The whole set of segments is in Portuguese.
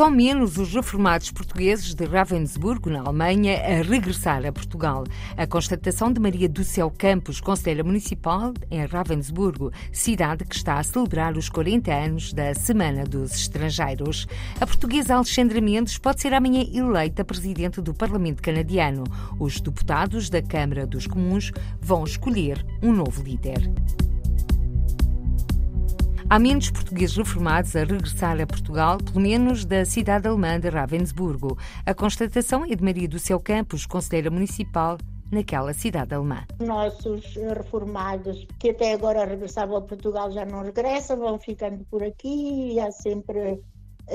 São menos os reformados portugueses de Ravensburgo, na Alemanha, a regressar a Portugal. A constatação de Maria do Céu Campos, conselheira municipal em Ravensburgo, cidade que está a celebrar os 40 anos da Semana dos Estrangeiros. A portuguesa Alexandra Mendes pode ser amanhã eleita presidente do Parlamento canadiano. Os deputados da Câmara dos Comuns vão escolher um novo líder. Há menos portugueses reformados a regressar a Portugal, pelo menos da cidade alemã de Ravensburgo. A constatação é de Maria do Céu Campos, conselheira municipal naquela cidade alemã. Nossos reformados que até agora regressavam a Portugal já não regressam, vão ficando por aqui e há sempre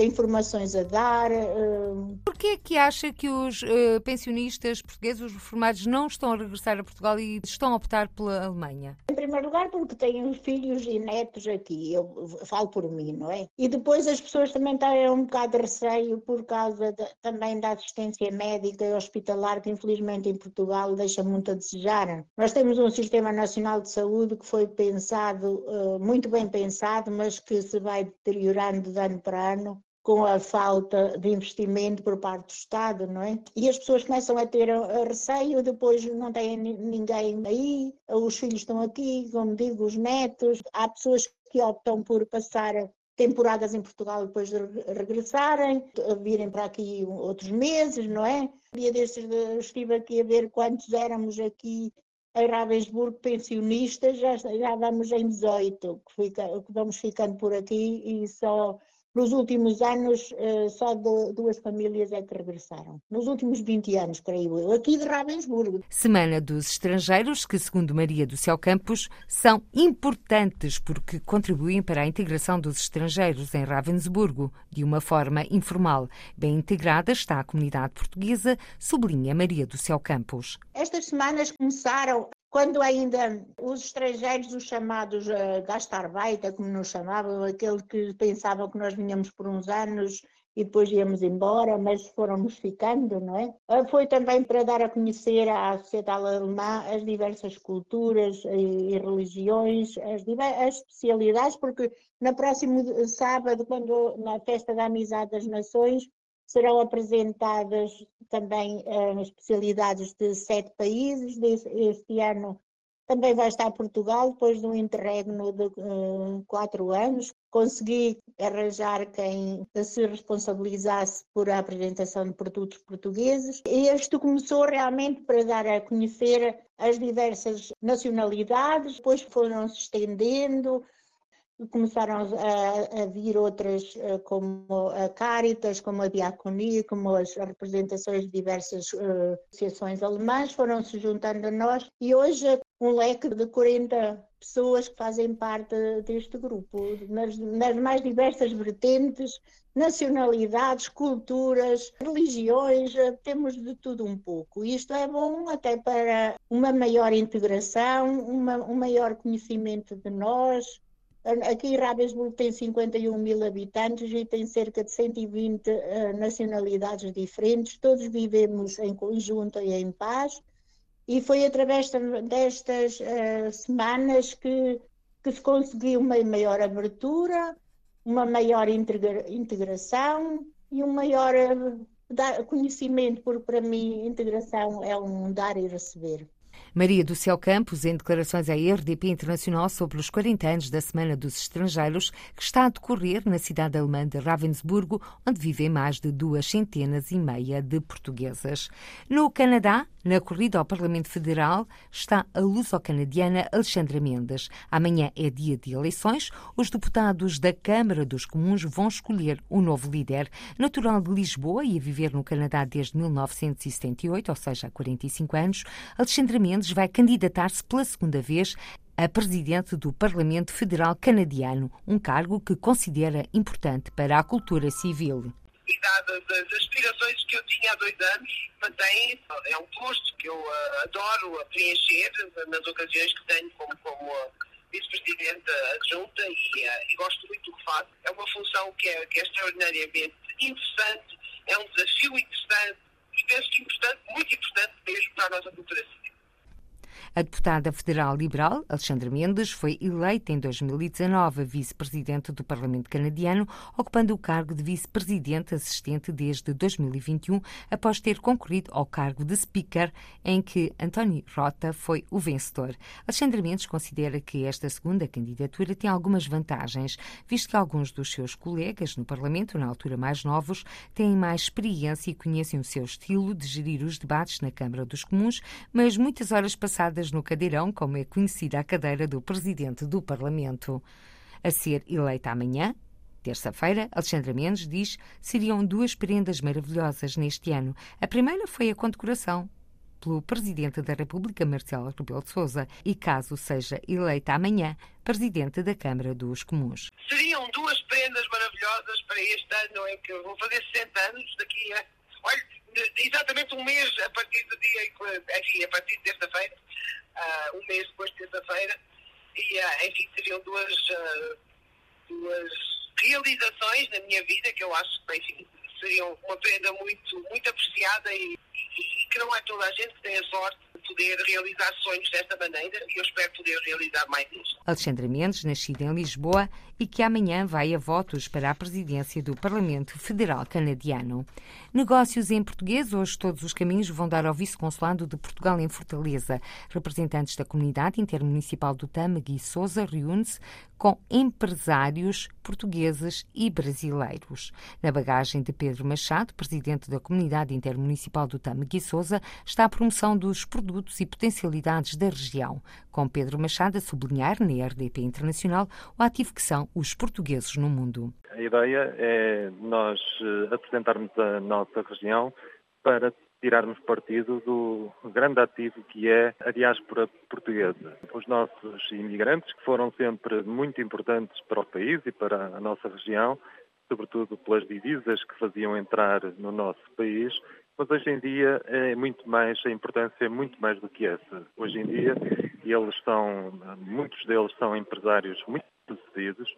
informações a dar. Uh... Porquê é que acha que os uh, pensionistas portugueses, os reformados, não estão a regressar a Portugal e estão a optar pela Alemanha? Em primeiro lugar, porque tenho filhos e netos aqui, eu falo por mim, não é? E depois as pessoas também têm um bocado de receio por causa de, também da assistência médica e hospitalar, que infelizmente em Portugal deixa muito a desejar. Nós temos um Sistema Nacional de Saúde que foi pensado, uh, muito bem pensado, mas que se vai deteriorando de ano para ano com a falta de investimento por parte do Estado, não é? E as pessoas começam a ter receio, depois não têm ninguém aí, os filhos estão aqui, como digo, os netos. Há pessoas que optam por passar temporadas em Portugal depois de regressarem, virem para aqui outros meses, não é? Dia desses estive aqui a ver quantos éramos aqui em Ravensburgo pensionistas, já, já vamos em 18, que, fica, que vamos ficando por aqui e só nos últimos anos, eh, só duas famílias é que regressaram. Nos últimos 20 anos, creio eu, aqui de Ravensburgo. Semana dos Estrangeiros, que, segundo Maria do Céu Campos, são importantes porque contribuem para a integração dos estrangeiros em Ravensburgo de uma forma informal. Bem integrada está a comunidade portuguesa, sublinha Maria do Céu Campos. Estas semanas começaram quando ainda os estrangeiros, os chamados uh, gastarbeiter, como nos chamavam, aqueles que pensavam que nós vinhamos por uns anos e depois íamos embora, mas fomos ficando, não é? Uh, foi também para dar a conhecer à sociedade alemã as diversas culturas e, e religiões, as, as, especialidades, porque na próximo sábado, quando na Festa da Amizade das Nações, serão apresentadas também uh, especialidades de sete países. Este ano também vai estar Portugal, depois de um interregno de uh, quatro anos. Consegui arranjar quem se responsabilizasse por a apresentação de produtos portugueses. E isto começou realmente para dar a conhecer as diversas nacionalidades, depois foram-se estendendo, começaram a, a, vir outras eh, como a Caritas, como a Diaconia, como as representações de diversas uh, associações alemãs foram se juntando a nós e hoje um leque de 40 pessoas que fazem parte deste grupo, nas, nas mais diversas vertentes, nacionalidades, culturas, religiões, eh, temos de tudo um pouco. Isto é bom até para uma maior integração, uma, um maior conhecimento de nós, Aqui Ravensburg tem 51 mil habitantes e tem cerca de 120 uh, eh, nacionalidades diferentes. Todos vivemos em conjunto e em paz. E foi através destas uh, semanas que, que se conseguiu uma maior abertura, uma maior integra integração e um maior uh, conhecimento, porque para mim integração é um dar e receber. Maria do Céu Campos, em declarações à RDP Internacional sobre os 40 anos da Semana dos Estrangeiros, que está a decorrer na cidade alemã de Ravensburgo, onde vivem mais de duas centenas e meia de portuguesas. No Canadá, na corrida ao Parlamento Federal, está a luso-canadiana Alexandra Mendes. Amanhã é dia de eleições. Os deputados da Câmara dos Comuns vão escolher o novo líder. Natural de Lisboa e a viver no Canadá desde 1978, ou seja, há 45 anos, Alexandra Mendes vai candidatar-se pela segunda vez a presidente do Parlamento Federal Canadiano, um cargo que considera importante para a cultura civil. E dadas as aspirações que eu tinha há dois anos, mantém é um posto que eu uh, adoro preencher nas ocasiões que tenho como, como vice-presidente adjunta e, uh, e, gosto muito do que faço. É uma função que é, que é extraordinariamente interessante, é um desafio interessante e penso que importante, muito importante mesmo para a nossa cultura. A deputada federal liberal, Alexandra Mendes, foi eleita em 2019 vice-presidente do Parlamento canadiano, ocupando o cargo de vice-presidente assistente desde 2021, após ter concorrido ao cargo de speaker, em que António Rota foi o vencedor. Alexandra Mendes considera que esta segunda candidatura tem algumas vantagens, visto que alguns dos seus colegas no Parlamento, na altura mais novos, têm mais experiência e conhecem o seu estilo de gerir os debates na Câmara dos Comuns, mas muitas horas passadas no cadeirão, como é conhecida a cadeira do Presidente do Parlamento. A ser eleita amanhã, terça-feira, Alexandra Mendes diz seriam duas prendas maravilhosas neste ano. A primeira foi a condecoração pelo Presidente da República, Marcelo Rebelo de Sousa, e caso seja eleita amanhã Presidente da Câmara dos Comuns. Seriam duas prendas maravilhosas para este ano em que eu vou fazer 60 anos, daqui a, olha, exatamente um mês a partir do dia, enfim, a partir de terça-feira, uh, um mês depois de terça-feira, e uh, enfim, seriam duas, uh, duas realizações na minha vida que eu acho que, enfim, seriam uma prenda muito, muito apreciada e, e, e que não é toda a gente que tem a sorte poder realizar sonhos desta maneira e eu espero poder realizar mais isso. Alexandra Mendes, nascida em Lisboa e que amanhã vai a votos para a presidência do Parlamento Federal Canadiano. Negócios em português, hoje todos os caminhos vão dar ao Vice-Consulado de Portugal em Fortaleza. Representantes da comunidade intermunicipal do Tâmega e Sousa reúne-se com empresários portugueses e brasileiros. Na bagagem de Pedro Machado, presidente da comunidade intermunicipal do Tâmega e Sousa, está a promoção dos produtos e potencialidades da região, com Pedro Machado a sublinhar na RDP Internacional o ativo que são os portugueses no mundo. A ideia é nós eh, apresentarmos a nossa região para tirarmos partido do grande ativo que é a diáspora portuguesa. Os nossos imigrantes, que foram sempre muito importantes para o país e para a nossa região, sobretudo pelas divisas que faziam entrar no nosso país, mas hoje em dia é muito mais, a importância é muito mais do que essa. Hoje em dia eles são, muitos deles são empresários muito sucedidos,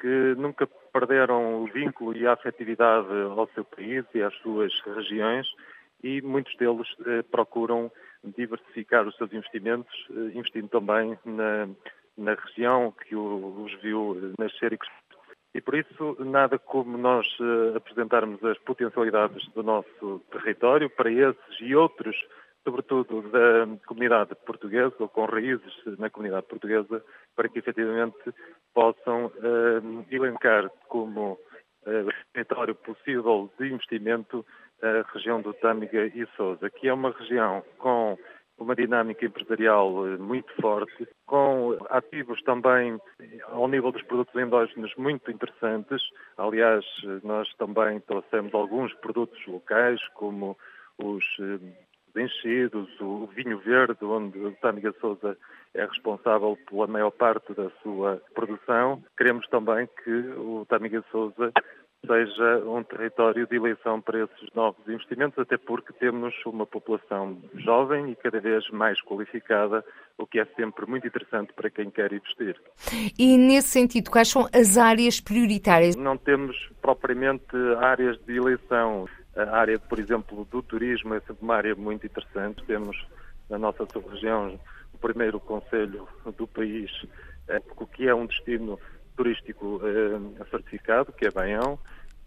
que nunca perderam o vínculo e a afetividade ao seu país e às suas regiões e muitos deles eh, procuram diversificar os seus investimentos, eh, investindo também na, na região que o, os viu nascer e crescer. E por isso, nada como nós eh, apresentarmos as potencialidades do nosso território para esses e outros, sobretudo da comunidade portuguesa ou com raízes na comunidade portuguesa, para que efetivamente possam elencar como território possível de investimento a região do Tâmega e Sousa, que é uma região com uma dinâmica empresarial eh, muito forte, com ativos também ao nível dos produtos endógenos muito interessantes. Aliás, nós também trouxemos alguns produtos locais, como os eh, enchidos, o vinho verde, onde o Tâmega Sousa é responsável pela maior parte da sua produção. Queremos também que o Tâmega Sousa seja um território de eleição para esses novos investimentos, até porque temos uma população jovem e cada vez mais qualificada, o que é sempre muito interessante para quem quer investir. E nesse sentido, quais são as áreas prioritárias? Não temos propriamente áreas de eleição. A área, por exemplo, do turismo é sempre uma área muito interessante. Temos na nossa sub-região o primeiro conselho do país, eh, que é um destino turístico eh, certificado, que é Baião.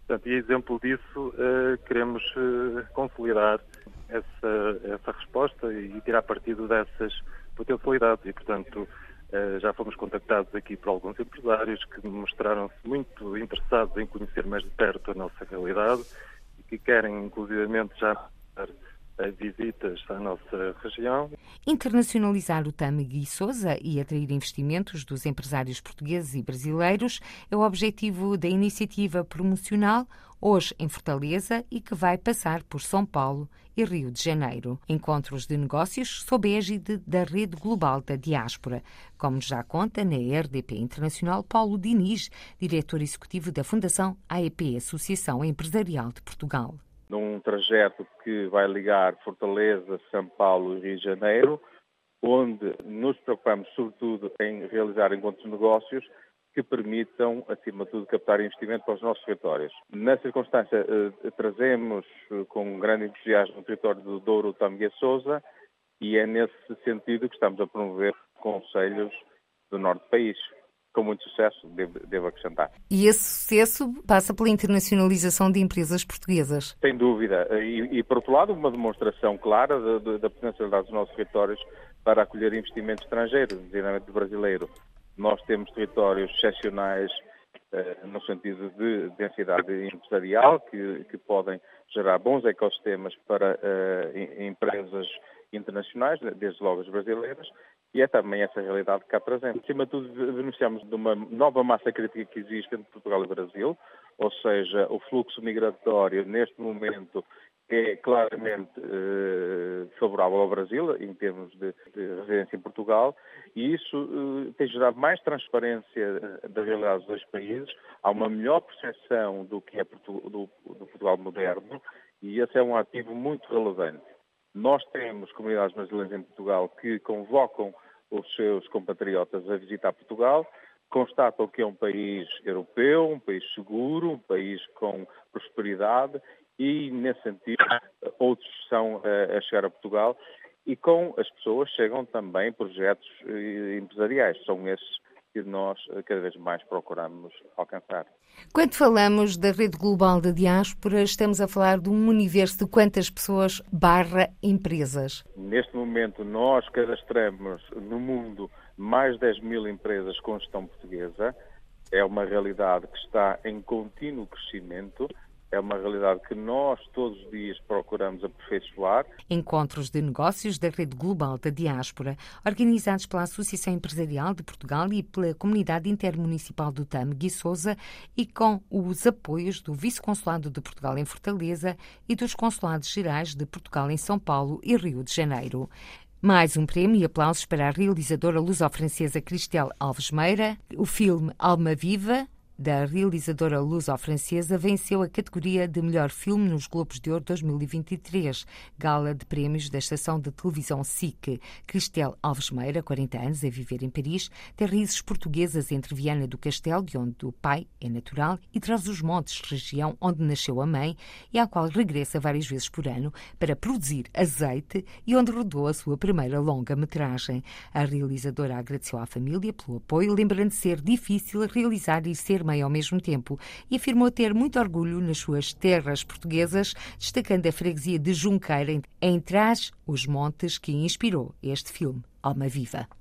Portanto, e exemplo disso, eh, queremos consolidar essa, essa resposta e tirar partido dessas potencialidades. E, portanto, já fomos contactados aqui por alguns empresários que mostraram-se muito interessados em conhecer mais de perto a nossa realidade que querem, inclusivamente, já visitas à nossa região. Internacionalizar o Tâmega e Sousa e atrair investimentos dos empresários portugueses e brasileiros é o objetivo da iniciativa promocional hoje em Fortaleza e que vai passar por São Paulo e Rio de Janeiro. Encontros de negócios sob a égide da Rede Global da Diáspora, como já conta na RDP Internacional Paulo Diniz, diretor executivo da Fundação AEP, Associação Empresarial de Portugal num trajeto que vai ligar Fortaleza, São Paulo e Rio de Janeiro, onde nos preocupamos sobretudo em realizar encontros de negócios que permitam, acima de tudo, captar investimento para os nossos territórios. Na circunstância, eh, trazemos eh, com grande entusiasmo o território do Douro Tâmega Souza e é nesse sentido que estamos a promover conselhos do norte do país com muito sucesso, devo, devo, acrescentar. E esse sucesso passa pela internacionalização de empresas portuguesas? Sem dúvida. E, e por outro lado, uma demonstração clara de, da potencialidade dos nossos territórios para acolher investimento estrangeiro, designadamente brasileiro. Nós temos territórios excepcionais eh, no sentido de densidade empresarial, que, que podem gerar bons ecossistemas para eh, empresas internacionais, desde logo as brasileiras, e é também essa realidade que cá trazemos. Acima de tudo, denunciamos de uma nova massa crítica que existe entre Portugal e Brasil, ou seja, o fluxo migratório neste momento é claramente eh, favorável ao Brasil, em termos de, de, residência em Portugal, e isso eh, tem gerado mais transparência da realidade dos dois países, há uma melhor percepção do que é Portu do, do Portugal moderno, e esse é um ativo muito relevante. Nós temos comunidades brasileiras em Portugal que convocam os seus compatriotas a visitar Portugal, constatam que é um país europeu, um país seguro, um país com prosperidade e, nesse sentido, outros são eh, a chegar a Portugal e com as pessoas chegam também projetos eh, empresariais. São esses que nós eh, cada vez mais procuramos alcançar. Quando falamos da rede global da diáspora, estamos a falar de um universo de quantas pessoas barra empresas? Neste momento, nós cadastramos no mundo mais de 10 mil empresas com gestão portuguesa. É uma realidade que está em contínuo crescimento é uma realidade que nós todos os dias procuramos aperfeiçoar. Encontros de negócios da Rede Global da Diáspora, organizados pela Associação Empresarial de Portugal e pela Comunidade Intermunicipal do TAM Guiçosa e com os apoios do Vice-Consulado de Portugal em Fortaleza e dos Consulados Gerais de Portugal em São Paulo e Rio de Janeiro. Mais um prémio e aplausos para a realizadora luso-francesa Cristel Alves Meira, o filme Alma Viva, da realizadora luso-francesa, venceu a categoria de melhor filme nos Globos de Ouro 2023, gala de prémios da estação de televisão SIC. Cristel Alves Meira, 40 anos, a viver em Paris, tem raízes portuguesas entre Viana do Castelo, de onde o pai é natural, e traz os montes região onde nasceu a mãe e à qual regressa várias vezes por ano para produzir azeite e onde rodou a sua primeira longa-metragem. A realizadora agradeceu à família pelo apoio, lembrando ser difícil realizar e ser mãe ao mesmo tempo e afirmou ter muito orgulho nas suas terras portuguesas, destacando a freguesia de Junqueira, em Trás os Montes, que inspirou este filme, Alma Viva.